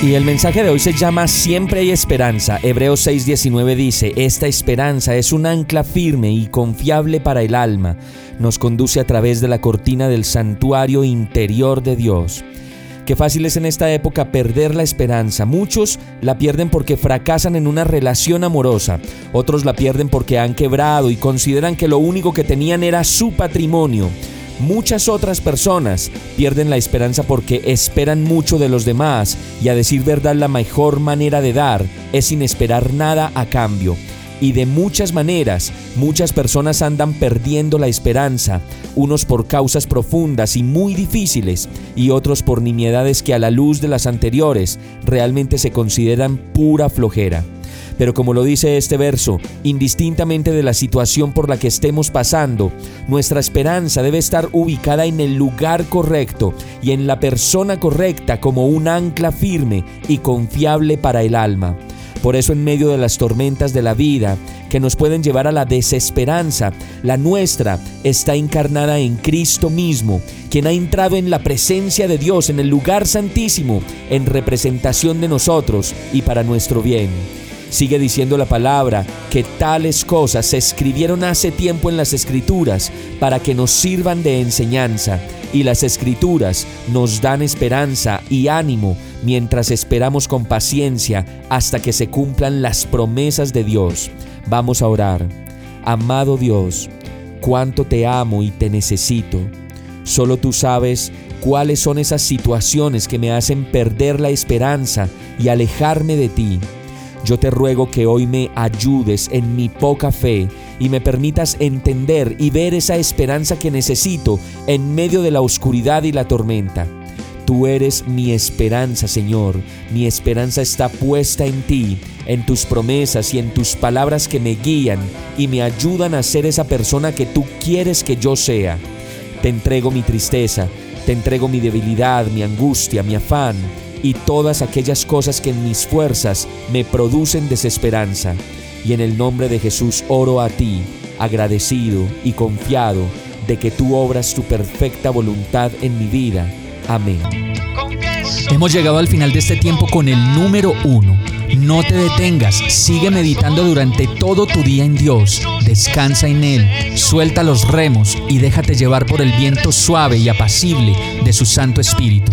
Y el mensaje de hoy se llama Siempre hay esperanza. Hebreos 6:19 dice, Esta esperanza es un ancla firme y confiable para el alma. Nos conduce a través de la cortina del santuario interior de Dios. Qué fácil es en esta época perder la esperanza. Muchos la pierden porque fracasan en una relación amorosa. Otros la pierden porque han quebrado y consideran que lo único que tenían era su patrimonio. Muchas otras personas pierden la esperanza porque esperan mucho de los demás y a decir verdad la mejor manera de dar es sin esperar nada a cambio. Y de muchas maneras, muchas personas andan perdiendo la esperanza, unos por causas profundas y muy difíciles, y otros por nimiedades que a la luz de las anteriores realmente se consideran pura flojera. Pero como lo dice este verso, indistintamente de la situación por la que estemos pasando, nuestra esperanza debe estar ubicada en el lugar correcto y en la persona correcta como un ancla firme y confiable para el alma. Por eso en medio de las tormentas de la vida, que nos pueden llevar a la desesperanza, la nuestra está encarnada en Cristo mismo, quien ha entrado en la presencia de Dios en el lugar santísimo, en representación de nosotros y para nuestro bien. Sigue diciendo la palabra que tales cosas se escribieron hace tiempo en las escrituras para que nos sirvan de enseñanza y las escrituras nos dan esperanza y ánimo mientras esperamos con paciencia hasta que se cumplan las promesas de Dios. Vamos a orar. Amado Dios, cuánto te amo y te necesito. Solo tú sabes cuáles son esas situaciones que me hacen perder la esperanza y alejarme de ti. Yo te ruego que hoy me ayudes en mi poca fe y me permitas entender y ver esa esperanza que necesito en medio de la oscuridad y la tormenta. Tú eres mi esperanza, Señor. Mi esperanza está puesta en ti, en tus promesas y en tus palabras que me guían y me ayudan a ser esa persona que tú quieres que yo sea. Te entrego mi tristeza, te entrego mi debilidad, mi angustia, mi afán y todas aquellas cosas que en mis fuerzas me producen desesperanza. Y en el nombre de Jesús oro a ti, agradecido y confiado de que tú obras tu perfecta voluntad en mi vida. Amén. Hemos llegado al final de este tiempo con el número uno. No te detengas, sigue meditando durante todo tu día en Dios, descansa en Él, suelta los remos y déjate llevar por el viento suave y apacible de su Santo Espíritu.